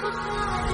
goodbye.